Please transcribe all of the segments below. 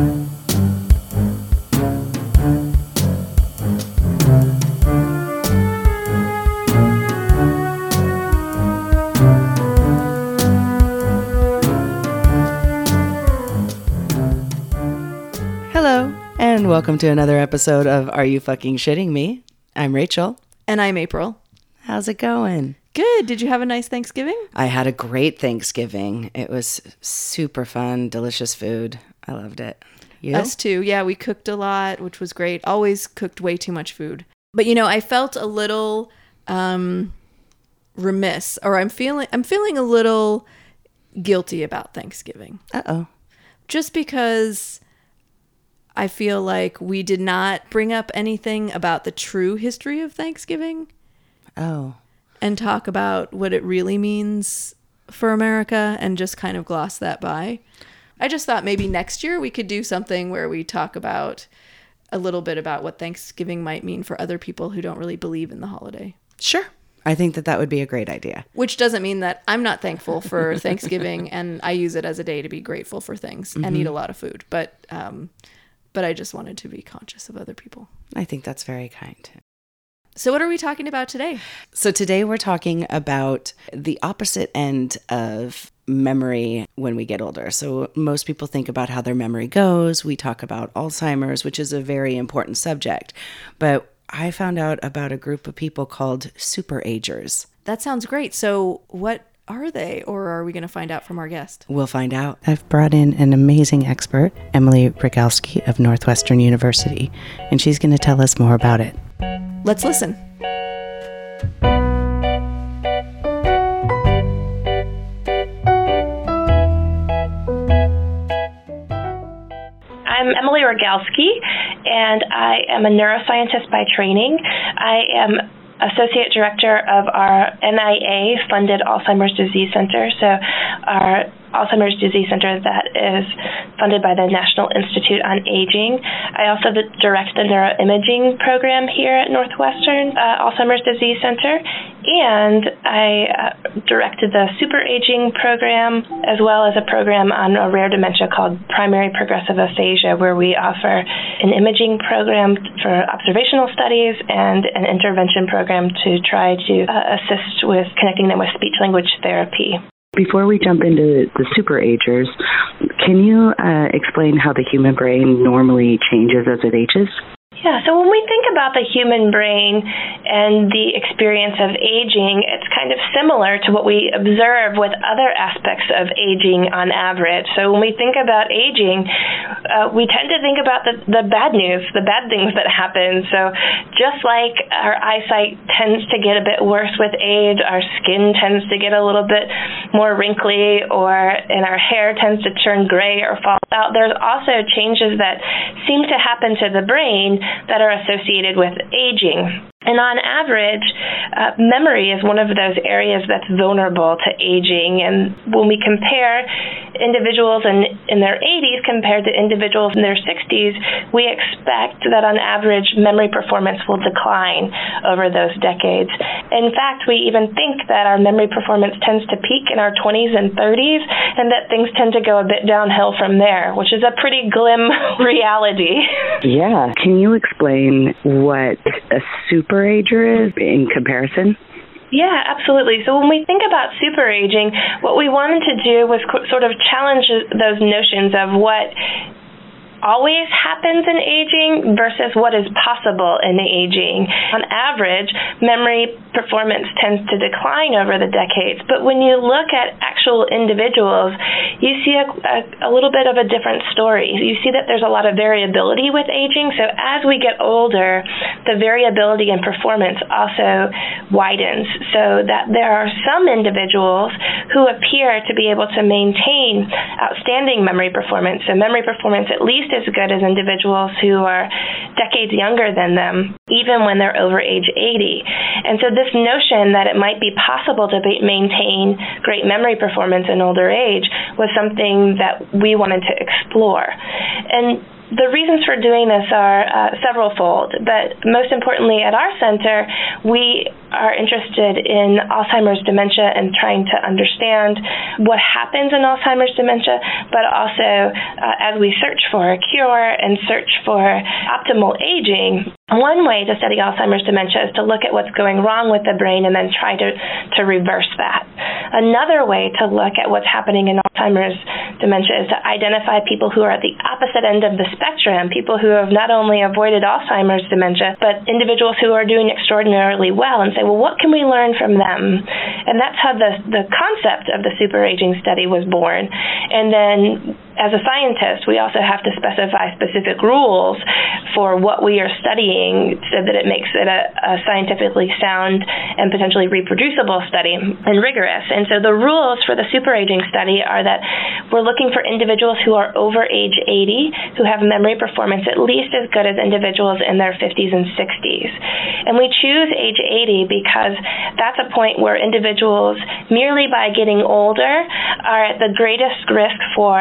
Hello, and welcome to another episode of Are You Fucking Shitting Me? I'm Rachel. And I'm April. How's it going? Good. Did you have a nice Thanksgiving? I had a great Thanksgiving. It was super fun, delicious food. I loved it. You? Us too. Yeah, we cooked a lot, which was great. Always cooked way too much food. But you know, I felt a little um remiss or I'm feeling I'm feeling a little guilty about Thanksgiving. Uh oh. Just because I feel like we did not bring up anything about the true history of Thanksgiving Oh. and talk about what it really means for America and just kind of gloss that by. I just thought maybe next year we could do something where we talk about a little bit about what Thanksgiving might mean for other people who don't really believe in the holiday. Sure. I think that that would be a great idea. Which doesn't mean that I'm not thankful for Thanksgiving and I use it as a day to be grateful for things and eat a lot of food. But um, but I just wanted to be conscious of other people. I think that's very kind. So what are we talking about today? So, today we're talking about the opposite end of memory when we get older. So, most people think about how their memory goes. We talk about Alzheimer's, which is a very important subject. But I found out about a group of people called super agers. That sounds great. So what are they or are we going to find out from our guest? We'll find out. I've brought in an amazing expert, Emily Rogalski of Northwestern University, and she's going to tell us more about it. Let's listen. I'm Emily Rogalski, and I am a neuroscientist by training. I am Associate Director of our NIA funded Alzheimer's Disease Center. So, our Alzheimer's Disease Center that is funded by the National Institute on Aging. I also direct the neuroimaging program here at Northwestern uh, Alzheimer's Disease Center, and I uh, directed the super aging program as well as a program on a rare dementia called primary progressive aphasia, where we offer an imaging program for observational studies and an intervention program to try to uh, assist with connecting them with speech language therapy. Before we jump into the super agers, can you uh, explain how the human brain normally changes as it ages? Yeah, so when we think about the human brain and the experience of aging, it's kind of similar to what we observe with other aspects of aging on average. So when we think about aging, uh, we tend to think about the, the bad news, the bad things that happen. So just like our eyesight tends to get a bit worse with age, our skin tends to get a little bit more wrinkly, or and our hair tends to turn gray or fall out, there's also changes that seem to happen to the brain that are associated with aging. And on average, uh, memory is one of those areas that's vulnerable to aging. And when we compare individuals in, in their 80s compared to individuals in their 60s, we expect that on average, memory performance will decline over those decades. In fact, we even think that our memory performance tends to peak in our 20s and 30s, and that things tend to go a bit downhill from there, which is a pretty glim reality. Yeah. Can you explain what a super ager is in comparison? Yeah, absolutely. So when we think about super aging, what we wanted to do was sort of challenge those notions of what always happens in aging versus what is possible in aging. On average, memory performance tends to decline over the decades, but when you look at actual individuals, you see a, a, a little bit of a different story. You see that there's a lot of variability with aging, so as we get older, the variability in performance also widens, so that there are some individuals who appear to be able to maintain outstanding memory performance, so memory performance at least as good as individuals who are decades younger than them, even when they're over age 80. And so, this notion that it might be possible to be, maintain great memory performance in older age was something that we wanted to explore. And the reasons for doing this are uh, several fold, but most importantly, at our center, we are interested in Alzheimer's dementia and trying to understand what happens in Alzheimer's dementia, but also uh, as we search for a cure and search for optimal aging, one way to study Alzheimer's dementia is to look at what's going wrong with the brain and then try to, to reverse that. Another way to look at what's happening in Alzheimer's dementia is to identify people who are at the opposite end of the spectrum, people who have not only avoided Alzheimer's dementia, but individuals who are doing extraordinarily well and say, well, what can we learn from them? And that's how the, the concept of the super aging study was born. And then as a scientist, we also have to specify specific rules for what we are studying so that it makes it a, a, scientifically sound and potentially reproducible study and rigorous. And so the rules for the super aging study are that we're looking for individuals who are over age 80 who have memory performance at least as good as individuals in their 50s and 60s. And we choose age 80 because that's a point where individuals, merely by getting older, are at the greatest risk for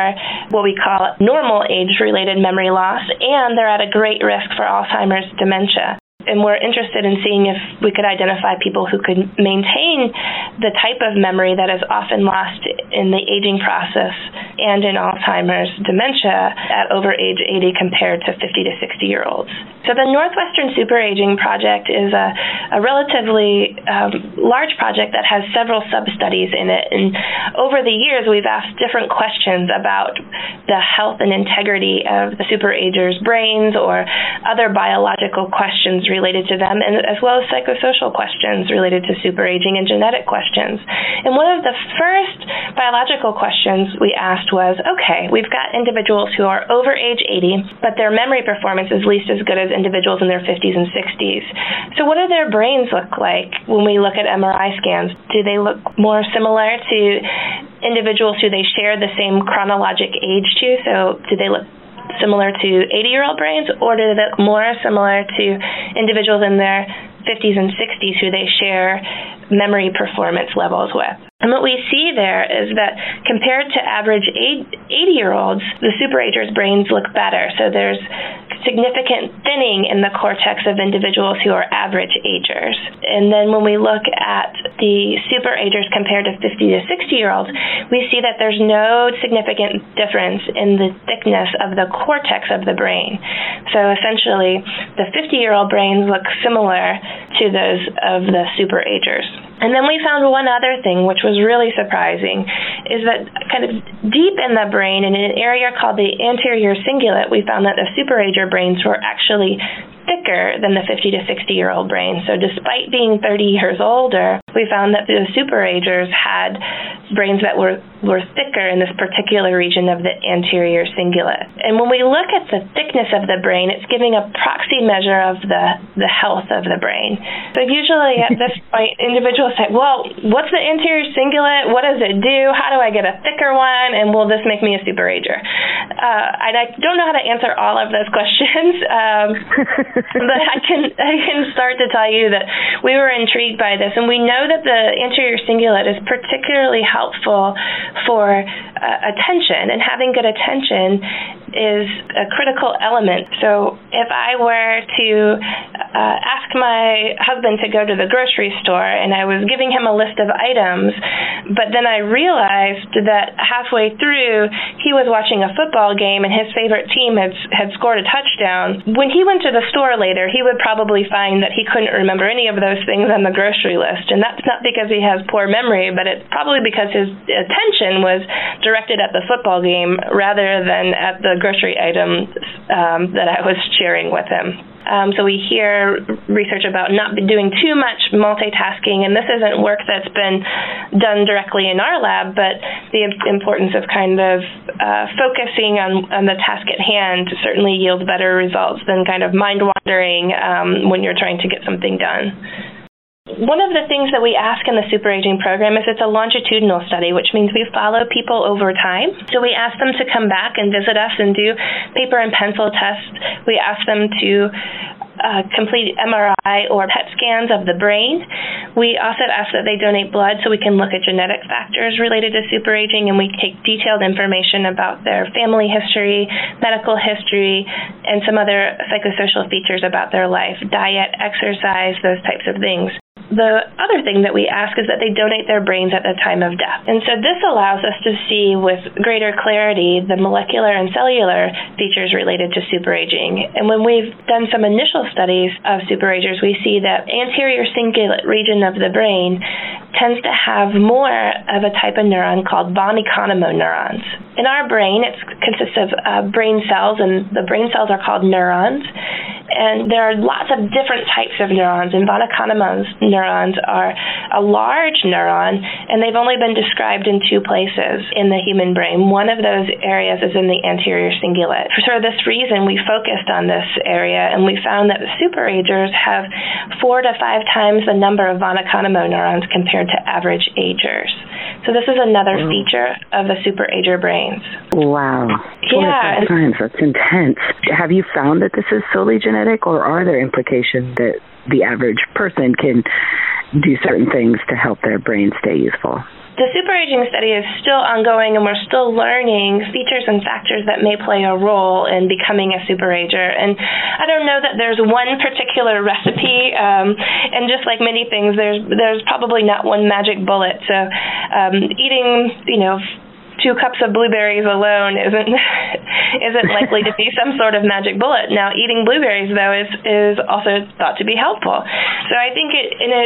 what we call normal age related memory loss, and they're at a great risk for Alzheimer's dementia and we're interested in seeing if we could identify people who could maintain the type of memory that is often lost in the aging process and in Alzheimer's dementia at over age 80 compared to 50 to 60 year olds. So the Northwestern Super Aging Project is a, a relatively um, large project that has several sub studies in it. And over the years, we've asked different questions about the health and integrity of the super agers' brains or other biological questions related to them, and as well as psychosocial questions related to superaging and genetic questions. And one of the first biological questions we asked was okay, we've got individuals who are over age 80, but their memory performance is least as good as individuals in their 50s and 60s. So, what do their brains look like when we look at MRI scans? Do they look more similar to individuals who they share the same chronologic age to? So, do they look similar to 80 year old brains, or do they look more similar to individuals in their 50s and 60s who they share memory performance levels with? And what we see there is that compared to average 80 year olds, the superagers' brains look better. So there's significant thinning in the cortex of individuals who are average agers. And then when we look at the superagers compared to 50 to 60 year olds, we see that there's no significant difference in the thickness of the cortex of the brain. So essentially, the 50 year old brains look similar to those of the superagers. And then we found one other thing, which was really surprising, is that kind of deep in the brain, in an area called the anterior cingulate, we found that the superager brains were actually thicker than the 50 to 60 year old brain. So despite being 30 years older, we found that the superagers had brains that were, were thicker in this particular region of the anterior cingulate. And when we look at the thickness of the brain, it's giving a proxy measure of the, the health of the brain. So usually at this point, individuals say, well, what's the anterior cingulate? What does it do? How do I get a thicker one? And will this make me a superager? Uh, and I don't know how to answer all of those questions. Um, but I can I can start to tell you that we were intrigued by this, and we know that the anterior cingulate is particularly helpful for uh, attention, and having good attention is a critical element. So if I were to uh, ask my husband to go to the grocery store and I was giving him a list of items, but then I realized that halfway through he was watching a football game and his favorite team had had scored a touchdown. When he went to the store later, he would probably find that he couldn't remember any of those things on the grocery list, and that's not because he has poor memory, but it's probably because his attention was directed at the football game rather than at the grocery items um, that I was sharing with him. Um, so we hear research about not doing too much multitasking, and this isn't work that's been done directly in our lab, but the importance of kind of uh, focusing on, on the task at hand certainly yields better results than kind of mind wandering um, when you're trying to get something done. One of the things that we ask in the super aging program is it's a longitudinal study, which means we follow people over time. So we ask them to come back and visit us and do paper and pencil tests. We ask them to uh, complete MRI or PET scans of the brain. We also ask that they donate blood so we can look at genetic factors related to superaging, and we take detailed information about their family history, medical history, and some other psychosocial features about their life diet, exercise, those types of things the other thing that we ask is that they donate their brains at the time of death. And so this allows us to see with greater clarity the molecular and cellular features related to superaging. And when we've done some initial studies of superagers, we see that anterior cingulate region of the brain tends to have more of a type of neuron called von Economo neurons. In our brain, it consists of uh, brain cells, and the brain cells are called neurons. And there are lots of different types of neurons, and von Economo's neurons are a large neuron, and they've only been described in two places in the human brain. One of those areas is in the anterior cingulate. For sort of this reason, we focused on this area, and we found that superagers have four to five times the number of von Economo neurons compared to average agers. So this is another wow. feature of the superager brains. Wow. Yeah. Times. That's intense. Have you found that this is solely genetic, or are there implications that the average person can do certain things to help their brain stay useful? The superaging study is still ongoing, and we're still learning features and factors that may play a role in becoming a superager. And I don't know that there's one particular recipe. Um, and just like many things, there's there's probably not one magic bullet. So um, eating, you know two cups of blueberries alone isn't isn't likely to be some sort of magic bullet. Now, eating blueberries though is is also thought to be helpful. So I think it in a,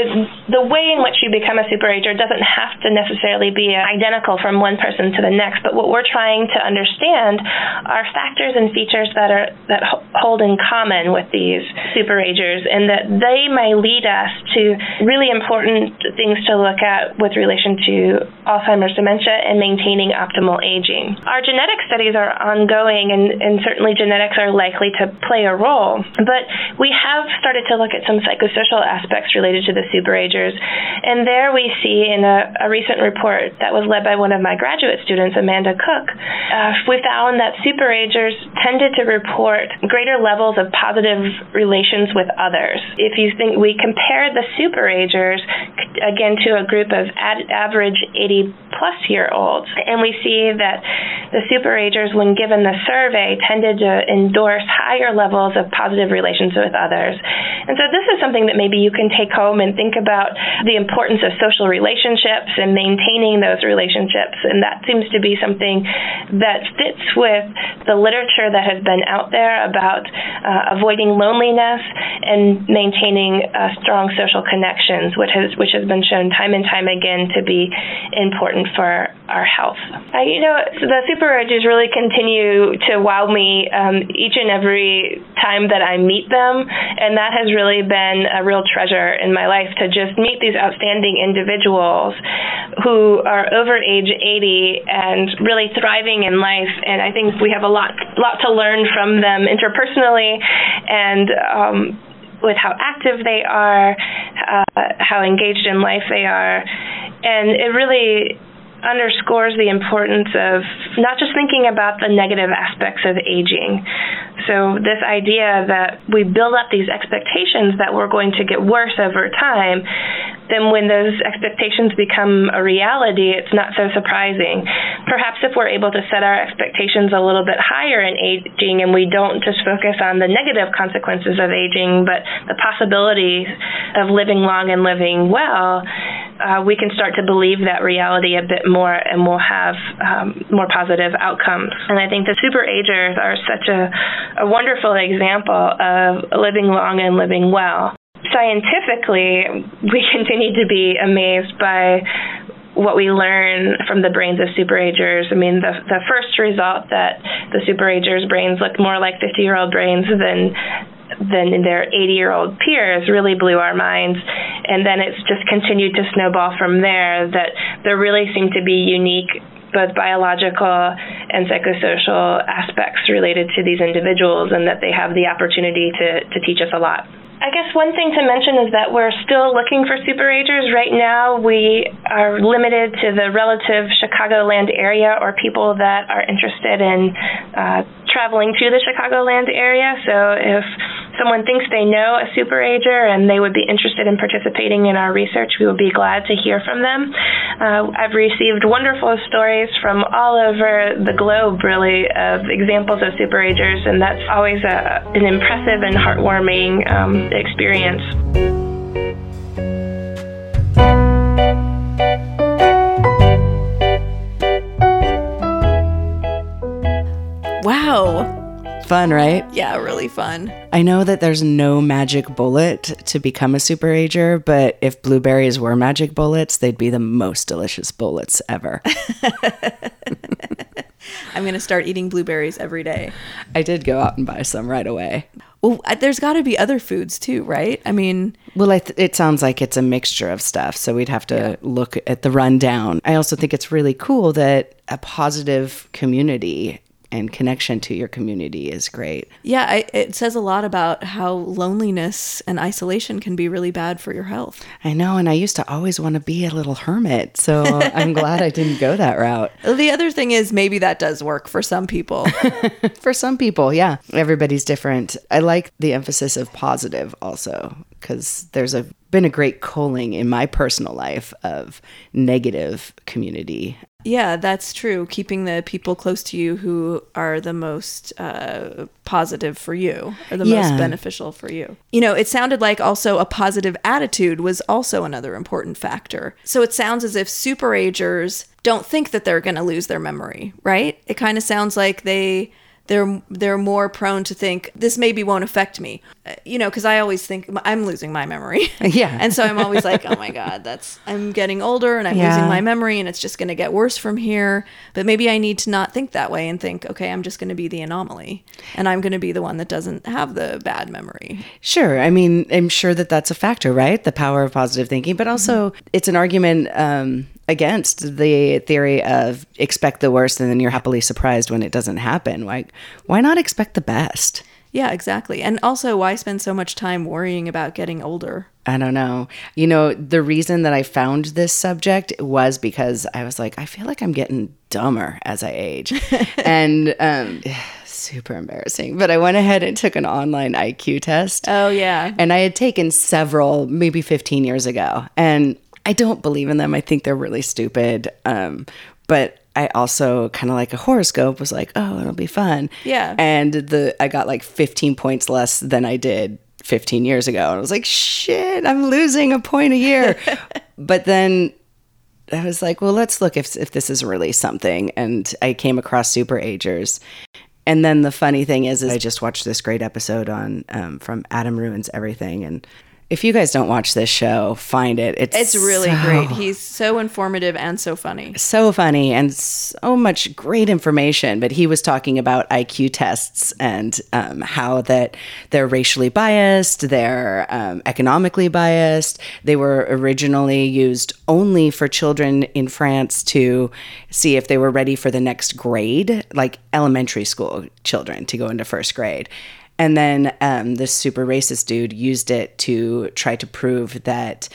the way in which you become a superager doesn't have to necessarily be identical from one person to the next. But what we're trying to understand are factors and features that are that hold in common with these superagers, and that they may lead us to really important things to look at with relation to Alzheimer's dementia and maintaining optimal aging. Our genetic studies are ongoing, and, and certainly genetics are likely to play a role, but we have started to look at some psychosocial aspects related to the superagers, and there we see in a, a recent report that was led by one of my graduate students, Amanda Cook, uh, we found that superagers tended to report greater levels of positive relations with others. If you think we compare the superagers again to a group of ad- average 80 plus year olds, and we see that the superagers, when given the survey, tended to endorse higher levels of positive relations with others. And so this is something that maybe you can take home and think about the importance of social relationships and maintaining those relationships. And that seems to be something that fits with the literature that has been out there about uh, avoiding loneliness and maintaining uh, strong social connections, which has which has been shown time and time again to be important for our health. Uh, you know, the super superagers really continue to wow me um, each and every time that I meet them, and that has really been a real treasure in my life to just meet these outstanding individuals who are over age 80 and really thriving in life. And I think we have a lot, lot to learn from them interpersonally and. Um, with how active they are, uh, how engaged in life they are, and it really underscores the importance of not just thinking about the negative aspects of aging. So, this idea that we build up these expectations that we're going to get worse over time, then when those expectations become a reality, it's not so surprising. Perhaps if we're able to set our expectations a little bit higher in aging and we don't just focus on the negative consequences of aging, but the possibility of living long and living well, uh, we can start to believe that reality a bit more and we'll have um, more positive outcomes. And I think the superagers are such a, a wonderful example of living long and living well. Scientifically, we continue to be amazed by what we learn from the brains of superagers. I mean, the the first result that the superagers' brains look more like 50 year old brains than than their 80 year old peers really blew our minds. And then it's just continued to snowball from there that there really seem to be unique both biological and psychosocial aspects related to these individuals and that they have the opportunity to, to teach us a lot. I guess one thing to mention is that we're still looking for superagers. Right now, we are limited to the relative Chicagoland area or people that are interested in uh, traveling to the Chicagoland area. So if someone thinks they know a superager and they would be interested in participating in our research, we would be glad to hear from them. Uh, I've received wonderful stories from all over the globe, really, of examples of superagers, and that's always a, an impressive and heartwarming um, experience. Wow. Fun, right? Yeah, really fun. I know that there's no magic bullet to become a superager, but if blueberries were magic bullets, they'd be the most delicious bullets ever. I'm going to start eating blueberries every day. I did go out and buy some right away. Well, uh, there's got to be other foods too, right? I mean, Well, I th- it sounds like it's a mixture of stuff, so we'd have to look at the rundown. I also think it's really cool that a positive community and connection to your community is great. yeah, I, it says a lot about how loneliness and isolation can be really bad for your health. I know, and I used to always want to be a little hermit, so I'm glad I didn't go that route. The other thing is maybe that does work for some people. For some people, yeah, everybody's different. I like the emphasis of positive also because there's a been a great culling in my personal life of negative community. Yeah, that's true. Keeping the people close to you who are the most uh, positive for you, or the Yeah. most beneficial for you. You know, it sounded like also a positive attitude was also another important factor. So it sounds as if superagers don't think that they're going to lose their memory, right? It kind of sounds like they they're they're more prone to think this maybe won't affect me Uh, you know because i always think i'm losing my memory Yeah. and so i'm always like oh my god that's i'm getting older and i'm Yeah. losing my memory and it's just going to get worse from here but maybe i need to not think that way and think okay i'm just going to be the anomaly and i'm going to be the one that doesn't have the bad memory Sure. I mean, I'm sure that that's a factor, right? The power of positive thinking, but also it's an argument um, against the theory of expect the worst and then you're happily surprised when it doesn't happen. Why, why not expect the best? yeah exactly and also why spend so much time worrying about getting older I don't know. You know, the reason that I found this subject was because I was like, I feel like I'm getting dumber as I age. and um, super embarrassing. But I went ahead and took an online IQ test. oh yeah And I had taken several, maybe 15 years ago. And I don't believe in them. I think they're really stupid. Um, but I also kind of like a horoscope was like, oh, it'll be fun. Yeah. And the I got like 15 points less than I did 15 years ago. And I was like, shit, I'm losing a point a year. but then I was like, well, let's look if if this is really something. And I came across Super Agers. And then the funny thing is, is I just watched this great episode on um, from Adam Ruins Everything. And if you guys don't watch this show, find it. It's it's really so- great he's so informative and so funny so funny and so much great information. But he was talking about IQ tests and um, how that they're racially biased, they're um, economically biased. They were originally used only for children in France to see if they were ready for the next grade, like elementary school children to go into first grade. And then um, this super racist dude used it to try to prove that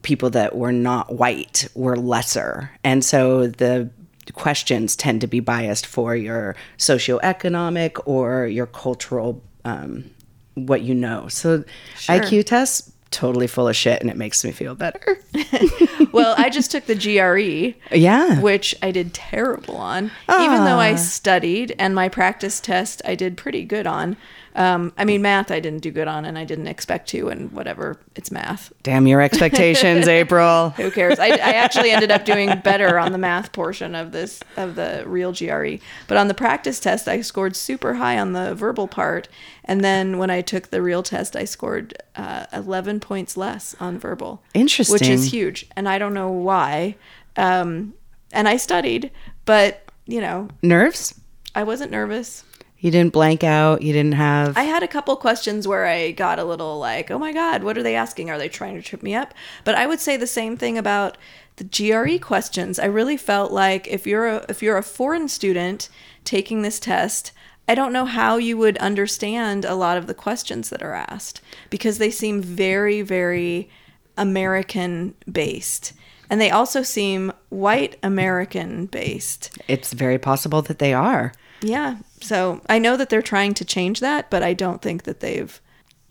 people that were not white were lesser. And so the questions tend to be biased for your socioeconomic or your cultural, um, what you know. So IQ tests, totally full of shit, and it makes me feel better. well i just took the gre yeah. which I did terrible on. Even though Ah. I studied and my practice test I did pretty good on. Um, I mean, math I didn't do good on, and I didn't expect to, and whatever, it's math. Damn your expectations, April. Who cares? I, I actually ended up doing better on the math portion of this of the real GRE, but on the practice test I scored super high on the verbal part, and then when I took the real test I scored uh, eleven points less on verbal. Interesting, which is huge, and I don't know why. Um, and I studied, but you know, Nerves? I wasn't nervous. You didn't blank out. You didn't have. I had a couple questions where I got a little like, oh my God, what are they asking? Are they trying to trip me up? But I would say the same thing about the GRE questions. I really felt like if you're a, if you're a foreign student taking this test, I don't know how you would understand a lot of the questions that are asked because they seem very, very American based. And they also seem white American based. it's very possible that they are. Yeah. So I know that they're trying to change that, but I don't think that they've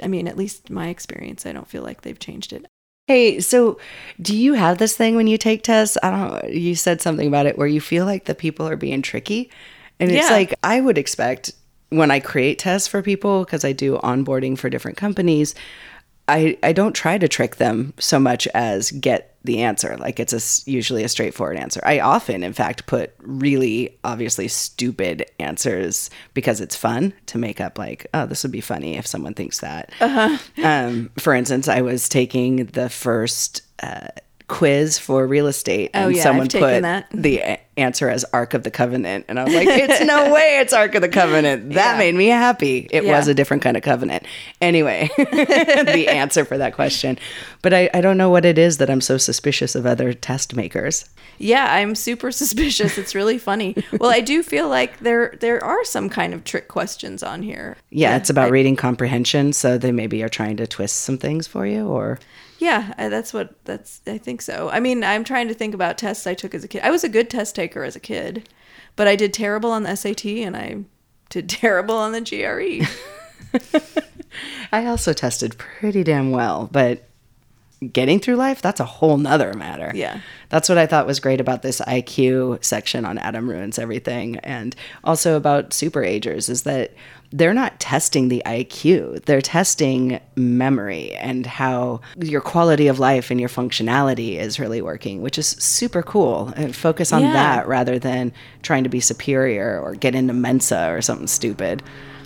I mean, at least my experience, I don't feel like they've changed it. Hey, so do you have this thing when you take tests? I don't know. You said something about it where you feel like the people are being tricky. And it's Yeah. like I would expect when I create tests for people, because I do onboarding for different companies, I, I don't try to trick them so much as get the answer. Like it's a, usually a straightforward answer. I often, in fact, put really obviously stupid answers because it's fun to make up like, oh, this would be funny if someone thinks that. Um, for instance, I was taking the first uh, quiz for real estate, oh, and Oh, yeah, someone I've put that. the a- answer as Ark of the Covenant, and I was like, "It's no way, it's Ark of the Covenant." That Yeah. made me happy. It Yeah. was a different kind of covenant. Anyway, the answer for that question, but I, I don't know what it is that I'm so suspicious of other test makers. Yeah, I'm super suspicious. It's really funny. Well, I do feel like there there are some kind of trick questions on here. Yeah, it's about reading comprehension, so they maybe are trying to twist some things for you, or Yeah, I- that's what that's. I think so. I mean, I'm trying to think about tests I took as a kid. I was a good test taker as a kid, but I did terrible on the SAT and I did terrible on the. GRE. I also tested pretty damn well, but getting through life, that's a whole nother matter. Yeah. That's what I thought was great about this IQ section on Adam Ruins Everything. And also about super agers is that they're not testing the IQ, they're testing memory and how your quality of life and your functionality is really working, which is super cool. And focus on Yeah. that rather than trying to be superior or get into Mensa or something stupid.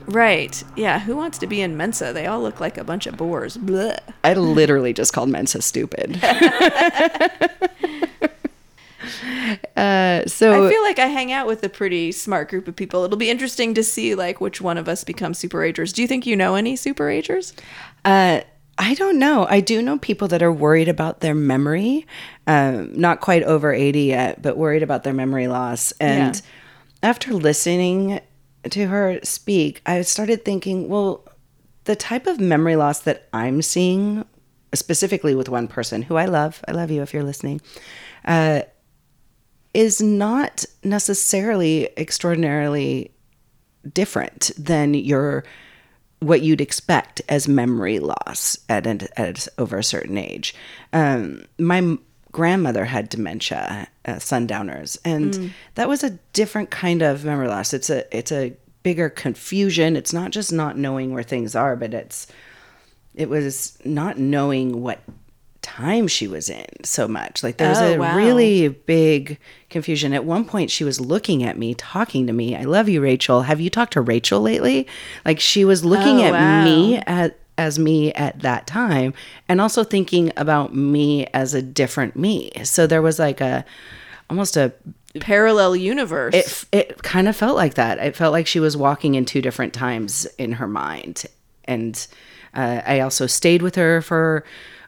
Right. Yeah. Who wants to be in Mensa? They all look like a bunch of bores. Blech. I literally just called Mensa stupid. uh, so I feel like I hang out with a pretty smart group of people. It'll be interesting to see like which one of us becomes super agers. Do you think you know any super agers? uh, I don't know. I do know people that are worried about their memory, um, not quite over 80 yet, but worried about their memory loss. And Yeah. after listening to her speak, I started thinking, well, the type of memory loss that I'm seeing, specifically with one person who I love, I love you if you're listening, uh, is not necessarily extraordinarily different than your what you'd expect as memory loss at, at over a certain age. Um, my grandmother had dementia, uh, sundowners, and that was a different kind of memory loss. It's a it's a bigger confusion. It's not just not knowing where things are, but it's it was not knowing what time she was in so much. Like there was Oh, a wow. really big confusion. At one point she was looking at me, talking to me. I love you, Rachel. Have you talked to Rachel lately? Like she was looking Oh, at wow. me at as me at that time and also thinking about me as a different me. So there was like a almost a Parallel universe. it it kind of felt like that. It felt like she was walking in two different times in her mind. And uh, I also stayed with her for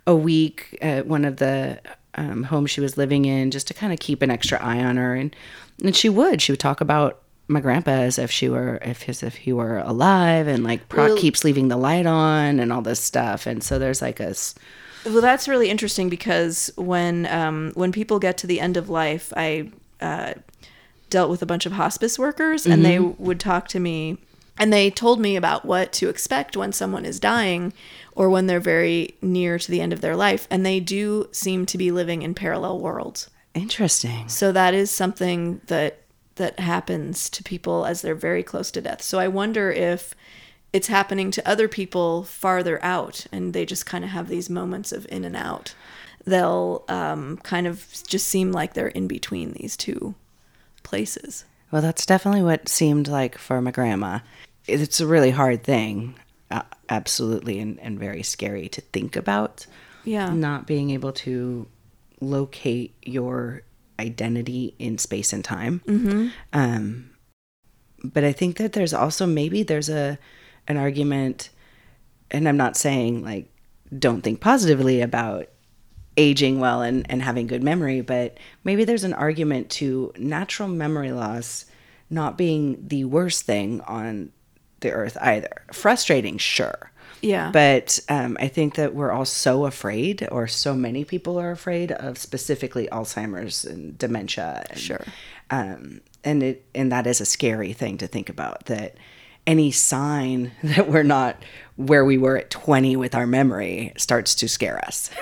a week at one of the um, homes she was living in, just to kind of keep an extra eye on her. And and she would she would talk about my grandpa as if she were if as if he were alive, and like Proc Well- keeps leaving the light on and all this stuff. And so there's like a Well, that's really interesting because when um, when people get to the end of life, I uh, dealt with a bunch of hospice workers, and they would talk to me, and they told me about what to expect when someone is dying, or when they're very near to the end of their life, and they do seem to be living in parallel worlds. interesting. So that is something that that happens to people as they're very close to death. So I wonder if it's happening to other people farther out and they just kind of have these moments of in and out. They'll um, kind of just seem like they're in between these two places. Well, that's definitely what seemed like for my grandma. It's a really hard thing, uh, absolutely, and, and very scary to think about. Yeah. Not being able to locate your identity in space and time. Mm-hmm. Um, but I think that there's also maybe there's a an argument, and I'm not saying like don't think positively about aging well and, and having good memory, but maybe there's an argument to natural memory loss not being the worst thing on the earth either. Frustrating, sure. Yeah. But um, I think that we're all so afraid, or so many people are afraid of specifically Alzheimer's and dementia. And, Sure. Um, and it and that is a scary thing to think about. That any sign that we're not where we were at 20 with our memory starts to scare us.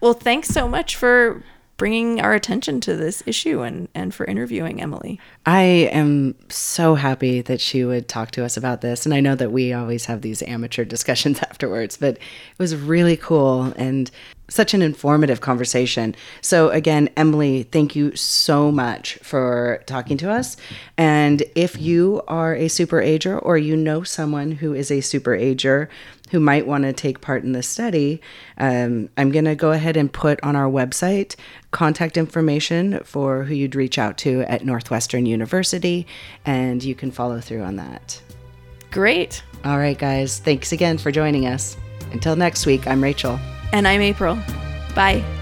Well, thanks so much for bringing our attention to this issue and, and for interviewing Emily. I am so happy that she would talk to us about this. And I know that we always have these amateur discussions afterwards, but it was really cool and such an informative conversation. So, again, Emily, thank you so much for talking to us. And if you are a super ager or you know someone who is a super ager, who might want to take part in this study, um, I'm going to go ahead and put on our website contact information for who you'd reach out to at Northwestern University, and you can follow through on that. Great. All right, guys, thanks again for joining us. Until next week, I'm Rachel. And I'm April. Bye.